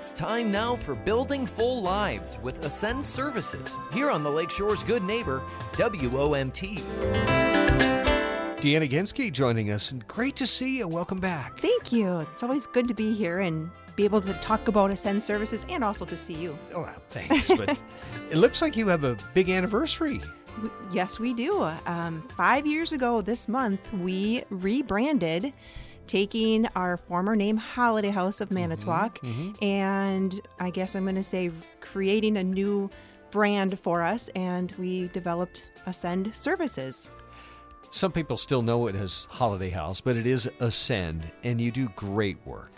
It's time now for Building Full Lives with Ascend Services here on the Lakeshore's Good Neighbor, WOMT. Deanna Ginsky joining us, and great to see you. Welcome back. Thank you. It's always good to be here and be able to talk about Ascend Services and also to see you. Oh, well, thanks. But it looks like you have a big anniversary. Yes, we do. Um, five years ago this month, we rebranded, taking our former name Holiday House of Manitowoc, Mm-hmm, and I guess I'm going to say creating a new brand for us, and we developed Ascend Services. Some people still know it as Holiday House, but it is Ascend, and you do great work.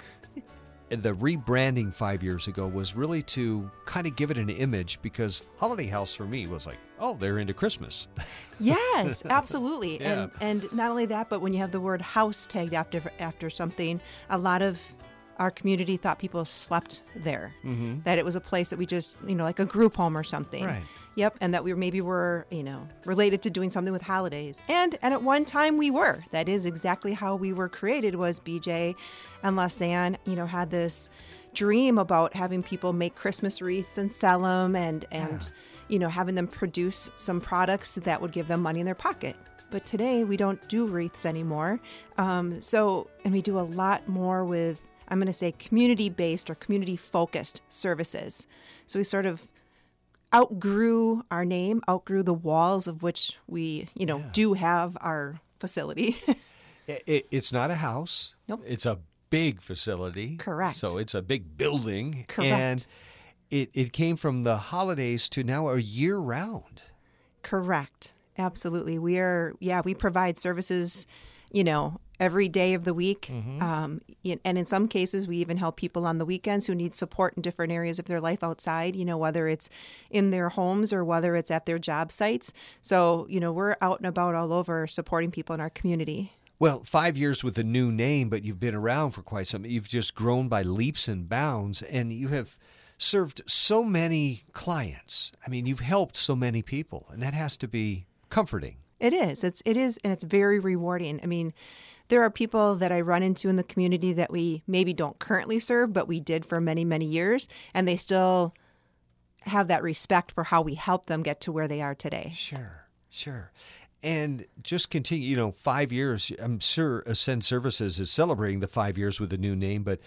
The rebranding five years ago was really to kind of give it an image because Holiday House for me was like, oh, they're into Christmas. Yes, absolutely. Yeah. And and not only that, but when you have the word house tagged after after something, a lot of our community thought people slept there. Mm-hmm. That it was a place that we just, you know, like a group home or something. Right. Yep, and that we maybe were, you know, related to doing something with holidays. And and at one time we were. That is exactly how we were created was BJ and Lasanne, you know, had this dream about having people make Christmas wreaths and sell them and and you know, having them produce some products that would give them money in their pocket. But today we don't do wreaths anymore. Um, so, and we do a lot more with, I'm going to say, community based or community focused services. So we sort of outgrew our name, outgrew the walls of which we, you know, do have our facility. It, it- it's not a house. Nope. It's a big facility. Correct. So it's a big building. Correct. And it, it came from the holidays to now a year round. Correct. Absolutely. We are, yeah, we provide services, you know, every day of the week. Um, and in some cases, we even help people on the weekends who need support in different areas of their life outside, you know, whether it's in their homes or whether it's at their job sites. So, you know, we're out and about all over supporting people in our community. Well, five years with a new name, but you've been around for quite some. You've just grown by leaps and bounds, and you have served so many clients. I mean, you've helped so many people, and that has to be comforting. It is. It's it is and it's very rewarding. I mean, there are people that I run into in the community that we maybe don't currently serve, but we did for many, many years, and they still have that respect for how we help them get to where they are today. Sure, sure. And just continue, you know, five years. I'm sure Ascend Services is celebrating the five years with a new name, but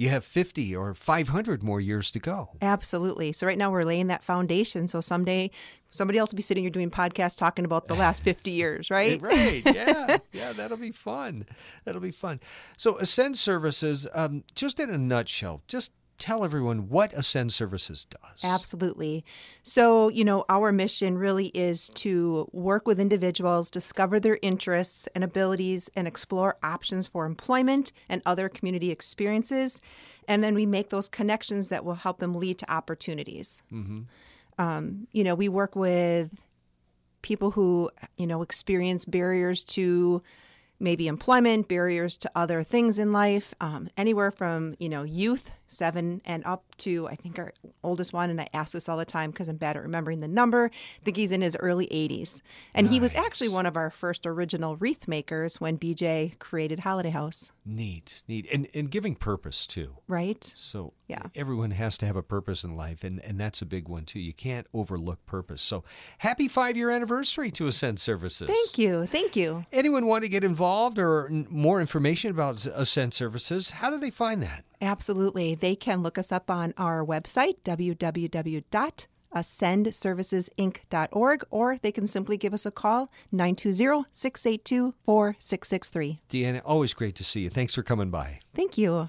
you have 50 or 500 more years to go. Absolutely. So right now we're laying that foundation. So someday somebody else will be sitting here doing podcasts talking about the last 50 years, right? Right. Yeah. yeah. That'll be fun. That'll be fun. So, Ascend Services, um, just in a nutshell, just tell everyone what Ascend Services does. Absolutely. So, you know, our mission really is to work with individuals, discover their interests and abilities, and explore options for employment and other community experiences. And then we make those connections that will help them lead to opportunities. Um, you know, we work with people who, you know, experience barriers to maybe employment, barriers to other things in life, um, anywhere from, you know, youth, seven and up to, I think our oldest one, and I ask this all the time because I'm bad at remembering the number. I think he's in his early 80s. And he was actually one of our first original wreath makers when BJ created Holiday House, Neat, neat. And, and giving purpose too. right? So Yeah. everyone has to have a purpose in life, and, and that's a big one too. You can't overlook purpose. So happy five year anniversary to Ascend Services. Thank you. Thank you. Anyone want to get involved or more information about Ascend Services? How do they find that? Absolutely. They can look us up on our website, www.ascendservicesinc.org, or they can simply give us a call, 920 682 4663. Deanna, always great to see you. Thanks for coming by. Thank you.